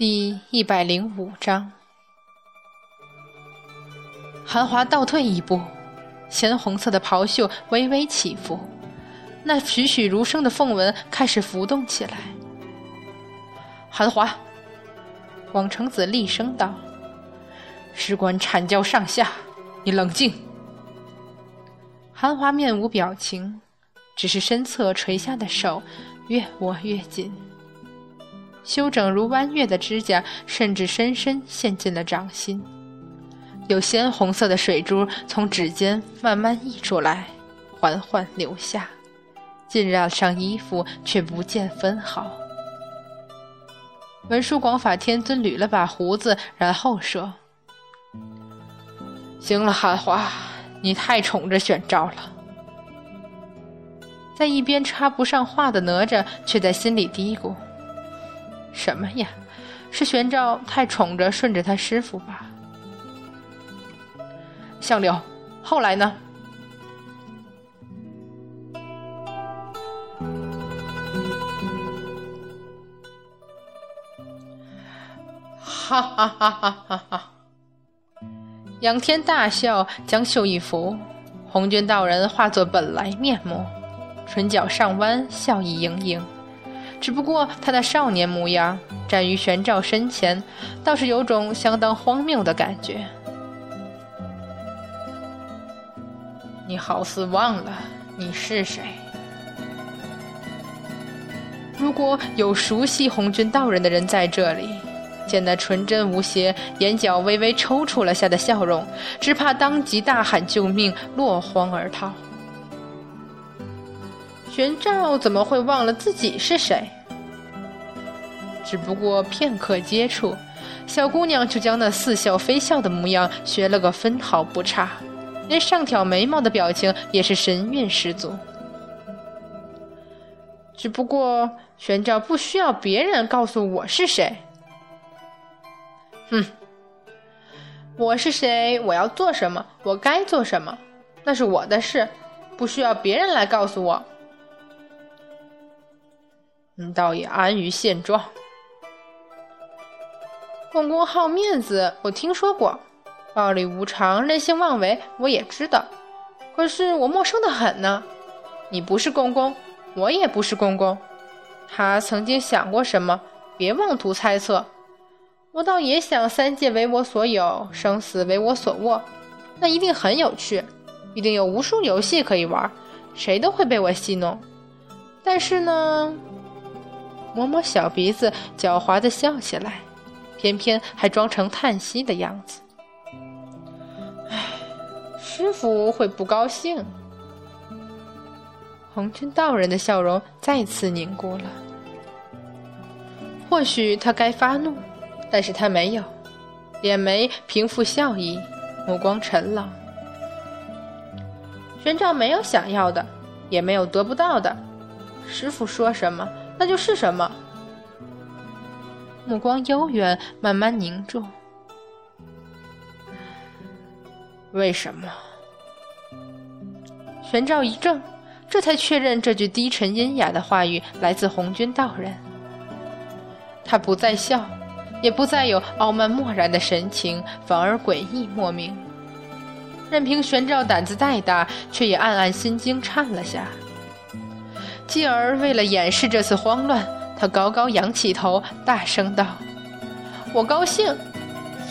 第一百零五章，韩华倒退一步，鲜红色的袍袖微微起伏，那栩栩如生的凤纹开始浮动起来。韩华，王成子厉声道：“事关阐教上下，你冷静。”韩华面无表情，只是身侧垂下的手越握越紧。修整如弯月的指甲，甚至深深陷进了掌心。有鲜红色的水珠从指尖慢慢溢出来，缓缓流下，浸染上衣服，却不见分毫。文殊广法天尊捋了把胡子，然后说：“行了，韩华，你太宠着玄照了。”在一边插不上话的哪吒，却在心里嘀咕。什么呀？是玄照太宠着顺着他师傅吧？相柳，后来呢？哈哈哈哈哈哈！仰天大笑，将袖一拂，红军道人化作本来面目，唇角上弯，笑意盈盈。只不过他的少年模样站于玄照身前，倒是有种相当荒谬的感觉。你好似忘了你是谁？如果有熟悉红军道人的人在这里，见那纯真无邪、眼角微微抽搐了下的笑容，只怕当即大喊救命，落荒而逃。玄照怎么会忘了自己是谁？只不过片刻接触，小姑娘就将那似笑非笑的模样学了个分毫不差，连上挑眉毛的表情也是神韵十足。只不过玄照不需要别人告诉我是谁。哼，我是谁？我要做什么？我该做什么？那是我的事，不需要别人来告诉我。你倒也安于现状。公公好面子，我听说过；暴力无常、任性妄为，我也知道。可是我陌生的很呢。你不是公公，我也不是公公。他曾经想过什么？别妄图猜测。我倒也想三界为我所有，生死为我所握，那一定很有趣，一定有无数游戏可以玩，谁都会被我戏弄。但是呢。摸摸小鼻子，狡猾的笑起来，偏偏还装成叹息的样子。唉，师傅会不高兴。红军道人的笑容再次凝固了。或许他该发怒，但是他没有，脸眉平复笑意，目光沉冷。玄奘没有想要的，也没有得不到的。师傅说什么？那就是什么？目光悠远，慢慢凝重。为什么？玄照一怔，这才确认这句低沉阴哑的话语来自红军道人。他不再笑，也不再有傲慢漠然的神情，反而诡异莫名。任凭玄照胆子再大，却也暗暗心惊颤了下。继而，为了掩饰这次慌乱，他高高仰起头，大声道：“我高兴，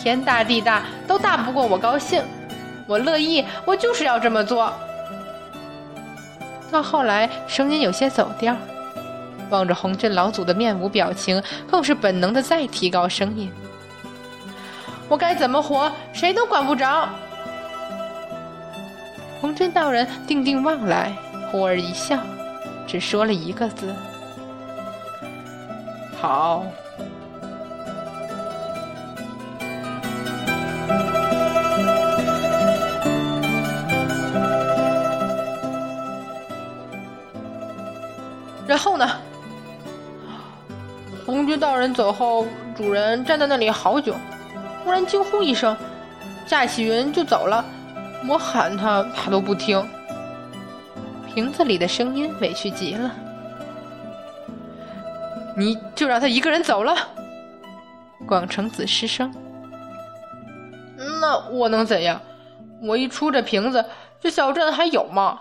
天大地大，都大不过我高兴。我乐意，我就是要这么做。”到后来，声音有些走调，望着红镇老祖的面无表情，更是本能的再提高声音：“我该怎么活，谁都管不着。”红镇道人定定望来，忽而一笑。只说了一个字：“好。”然后呢？红军道人走后，主人站在那里好久，忽然惊呼一声，驾起云就走了。我喊他，他都不听。瓶子里的声音委屈极了，你就让他一个人走了。广成子失声。那我能怎样？我一出这瓶子，这小镇还有吗？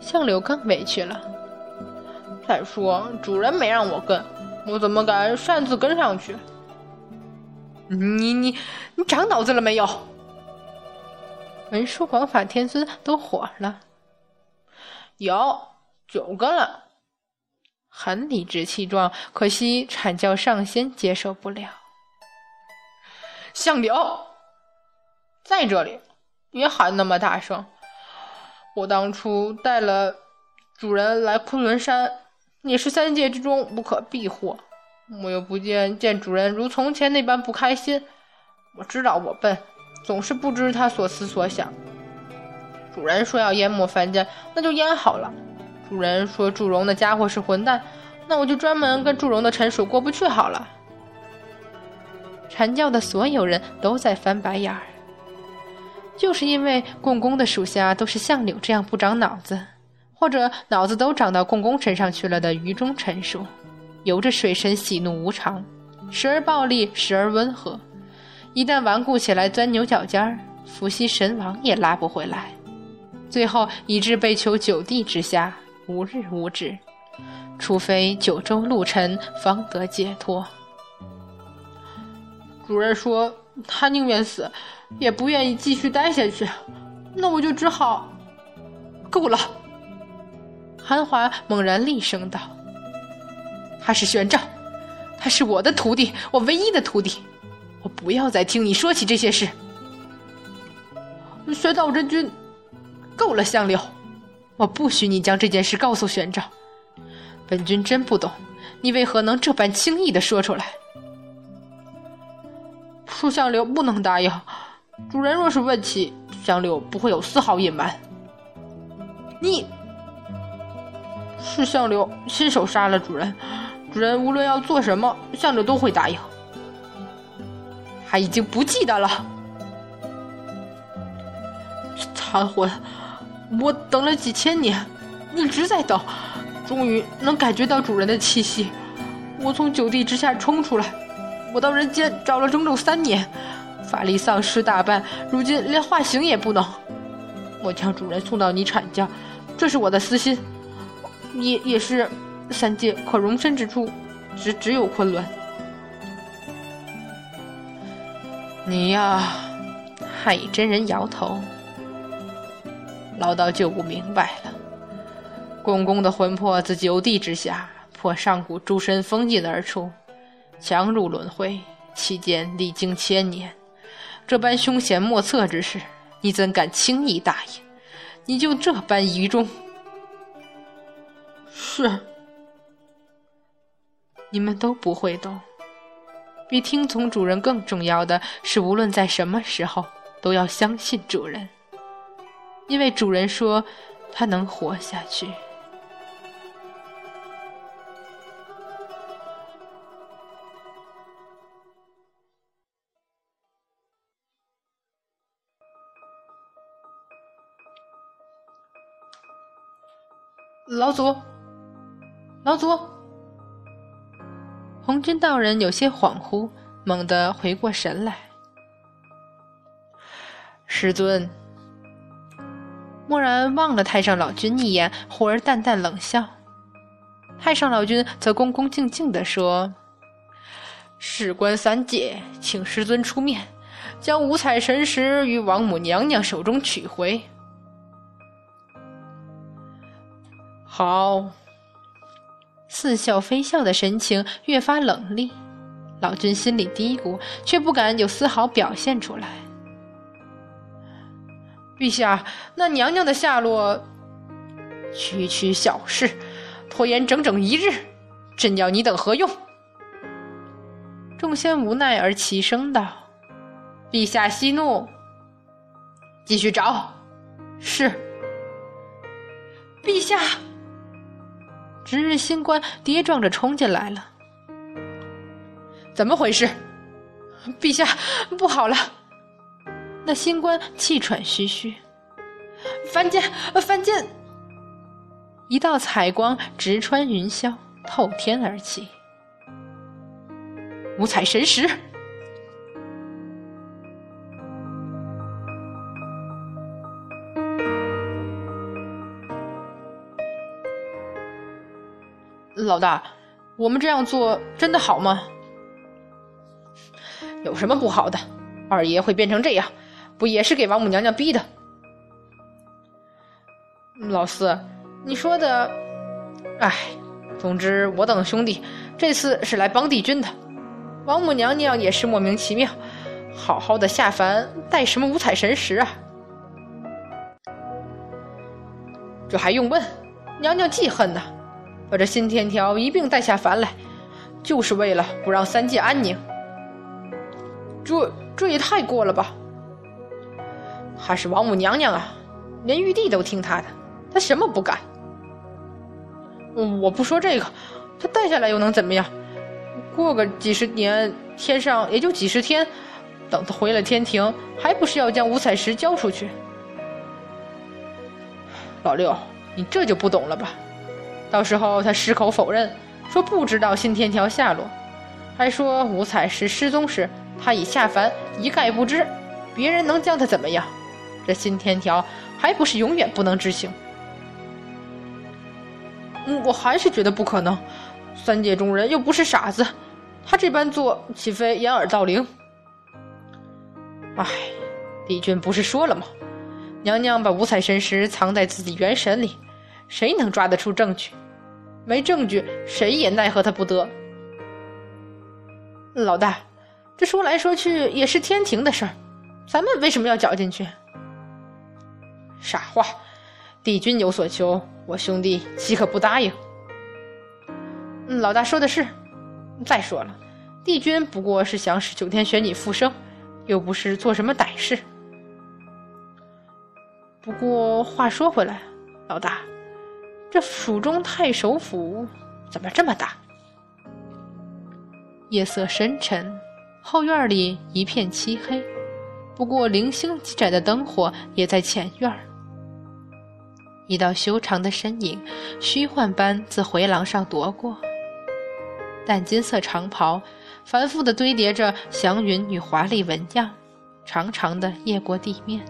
相柳更委屈了。再说主人没让我跟，我怎么敢擅自跟上去？你你你长脑子了没有？文殊广法天尊都火了。有九个了，很理直气壮。可惜阐教上仙接受不了。相柳，在这里，别喊那么大声。我当初带了主人来昆仑山，也是三界之中不可避祸。我又不见见主人如从前那般不开心。我知道我笨，总是不知他所思所想。主人说要淹没凡间，那就淹好了。主人说祝融那家伙是混蛋，那我就专门跟祝融的臣属过不去好了。阐教的所有人都在翻白眼儿，就是因为共工的属下都是像柳这样不长脑子，或者脑子都长到共工身上去了的愚忠臣属，由着水神喜怒无常，时而暴力，时而温和，一旦顽固起来，钻牛角尖儿，伏羲神王也拉不回来。最后以致被囚九地之下，无日无止，除非九州陆沉，方得解脱。主任说他宁愿死，也不愿意继续待下去，那我就只好够了。韩华猛然厉声道：“他是玄奘，他是我的徒弟，我唯一的徒弟，我不要再听你说起这些事。”玄奘真君。够了，相柳，我不许你将这件事告诉玄奘。本君真不懂，你为何能这般轻易的说出来？恕相柳不能答应。主人若是问起，相柳不会有丝毫隐瞒。你是相柳亲手杀了主人，主人无论要做什么，相柳都会答应。他已经不记得了，残魂。我等了几千年，一直在等，终于能感觉到主人的气息。我从九地之下冲出来，我到人间找了整整三年，法力丧失大半，如今连化形也不能。我将主人送到你阐家，这是我的私心，也也是三界可容身之处，只只有昆仑。你呀，太乙真人摇头。老道就不明白了。公公的魂魄自九地之下破上古诸神封印而出，强入轮回，期间历经千年，这般凶险莫测之事，你怎敢轻易答应？你就这般愚忠？是，你们都不会懂。比听从主人更重要的是，无论在什么时候，都要相信主人。因为主人说，他能活下去。老祖，老祖，红军道人有些恍惚，猛地回过神来，师尊。蓦然望了太上老君一眼，忽而淡淡冷笑。太上老君则恭恭敬敬地说：“事关三界，请师尊出面，将五彩神石于王母娘娘手中取回。”好，似笑非笑的神情越发冷厉。老君心里嘀咕，却不敢有丝毫表现出来。陛下，那娘娘的下落，区区小事，拖延整整一日，朕要你等何用？众仙无奈而齐声道：“陛下息怒，继续找。”是。陛下，值日星官跌撞着冲进来了。怎么回事？陛下，不好了！那星官气喘吁吁，凡间，凡间！一道彩光直穿云霄，透天而起。五彩神石。老大，我们这样做真的好吗？有什么不好的？二爷会变成这样，不也是给王母娘娘逼的？老四，你说的，哎，总之我等兄弟这次是来帮帝君的。王母娘娘也是莫名其妙，好好的下凡带什么五彩神石啊？这还用问？娘娘记恨呐！把这新天条一并带下凡来，就是为了不让三界安宁。这这也太过了吧！还是王母娘娘啊，连玉帝都听她的，她什么不敢？我不说这个，她带下来又能怎么样？过个几十年，天上也就几十天，等她回了天庭，还不是要将五彩石交出去？老六，你这就不懂了吧？到时候他矢口否认，说不知道新天条下落，还说五彩石失踪时他已下凡，一概不知。别人能将他怎么样？这新天条还不是永远不能执行？我还是觉得不可能。三界中人又不是傻子，他这般做岂非掩耳盗铃？唉，帝君不是说了吗？娘娘把五彩神石藏在自己元神里。谁能抓得出证据？没证据，谁也奈何他不得。老大，这说来说去也是天庭的事儿，咱们为什么要搅进去？傻话！帝君有所求，我兄弟岂可不答应？嗯老大说的是。再说了，帝君不过是想使九天玄女复生，又不是做什么歹事。不过话说回来，老大。这蜀中太守府怎么这么大？夜色深沉，后院里一片漆黑，不过零星几盏的灯火也在前院。一道修长的身影，虚幻般自回廊上夺过，淡金色长袍，繁复的堆叠着祥云与华丽纹样，长长的曳过地面。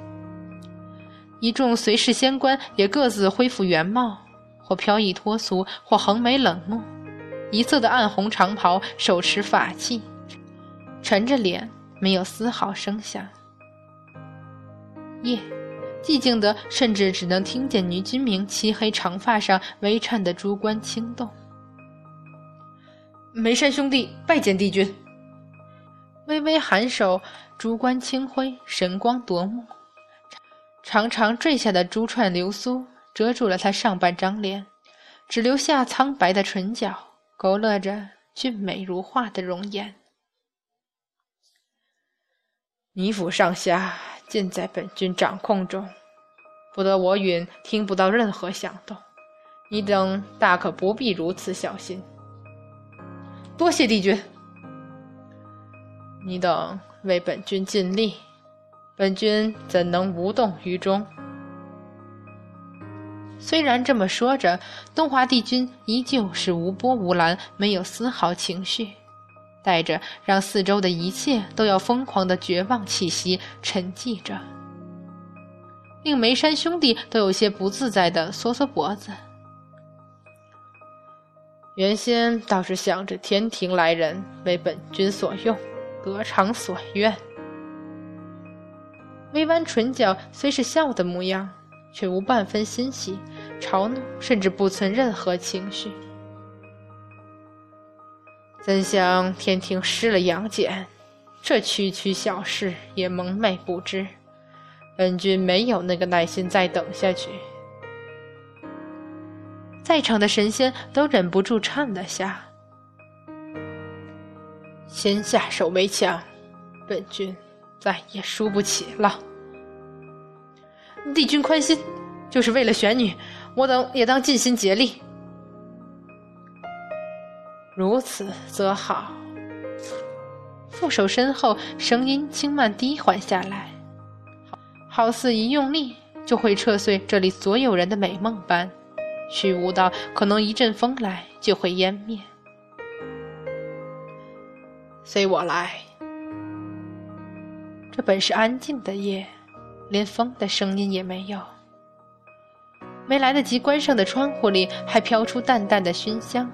一众随侍仙官也各自恢复原貌。或飘逸脱俗，或横眉冷目，一色的暗红长袍，手持法器，沉着脸，没有丝毫声响。夜，寂静的，甚至只能听见女君明漆黑长发上微颤的珠冠轻动。梅山兄弟拜见帝君。微微颔首，珠冠清辉，神光夺目，长长坠下的珠串流苏。遮住了他上半张脸，只留下苍白的唇角，勾勒着俊美如画的容颜。你府上下尽在本君掌控中，不得我允听不到任何响动。你等大可不必如此小心。多谢帝君，你等为本君尽力，本君怎能无动于衷？虽然这么说着，东华帝君依旧是无波无澜，没有丝毫情绪，带着让四周的一切都要疯狂的绝望气息沉寂着，令梅山兄弟都有些不自在的缩缩脖子。原先倒是想着天庭来人为本君所用，得偿所愿。微弯唇角虽是笑的模样。却无半分欣喜、嘲弄，甚至不存任何情绪。怎想天庭失了杨戬，这区区小事也蒙昧不知。本君没有那个耐心再等下去。在场的神仙都忍不住颤了下。先下手为强，本君再也输不起了。帝君宽心，就是为了玄女，我等也当尽心竭力。如此则好。负手身后，声音轻慢低缓下来，好似一用力就会扯碎这里所有人的美梦般，虚无到可能一阵风来就会湮灭。随我来。这本是安静的夜，连风的声音也没有。没来得及关上的窗户里，还飘出淡淡的熏香。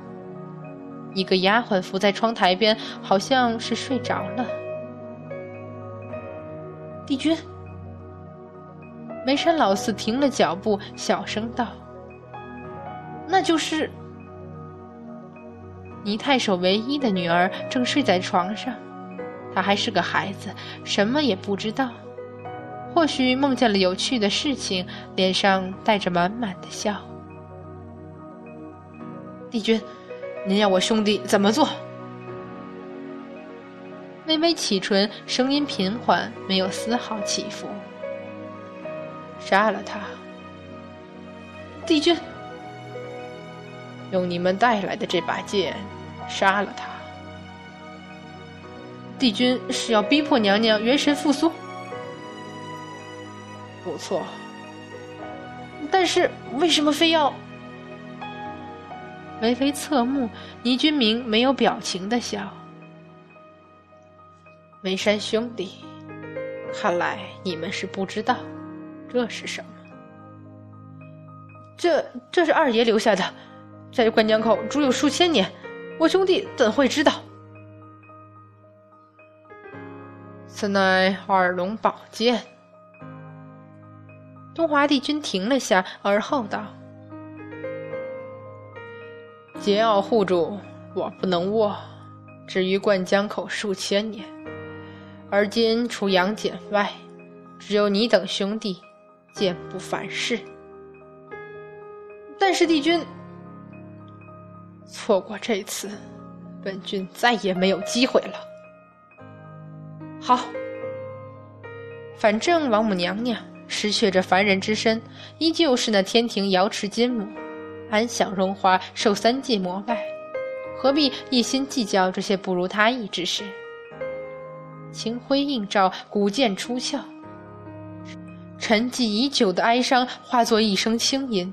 一个丫鬟伏在窗台边，好像是睡着了。帝君，梅山老四停了脚步，小声道：“那就是倪太守唯一的女儿，正睡在床上。她还是个孩子，什么也不知道。或许梦见了有趣的事情，脸上带着满满的笑。”帝君。您要我兄弟怎么做？微微启唇，声音平缓，没有丝毫起伏。杀了他，帝君。用你们带来的这把剑，杀了他。帝君是要逼迫娘娘元神复苏？不错。但是为什么非要？微微侧目，倪君明没有表情的笑。梅山兄弟，看来你们是不知道，这是什么？这这是二爷留下的，在灌江口住有数千年，我兄弟怎会知道？此乃二龙宝剑。东华帝君停了下，而后道。桀骜护主，我不能握。至于灌江口数千年，而今除杨戬外，只有你等兄弟，剑不反噬。但是帝君错过这次，本君再也没有机会了。好，反正王母娘娘失去这凡人之身，依旧是那天庭瑶池金母。安享荣华，受三界膜拜，何必一心计较这些不如他意之事？清辉映照，古剑出鞘，沉寂已久的哀伤化作一声轻吟。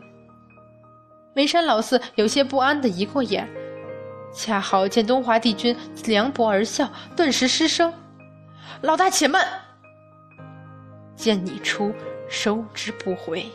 梅山老四有些不安的移过眼，恰好见东华帝君凉薄而笑，顿时失声：“老大且慢，剑已出，收之不回。”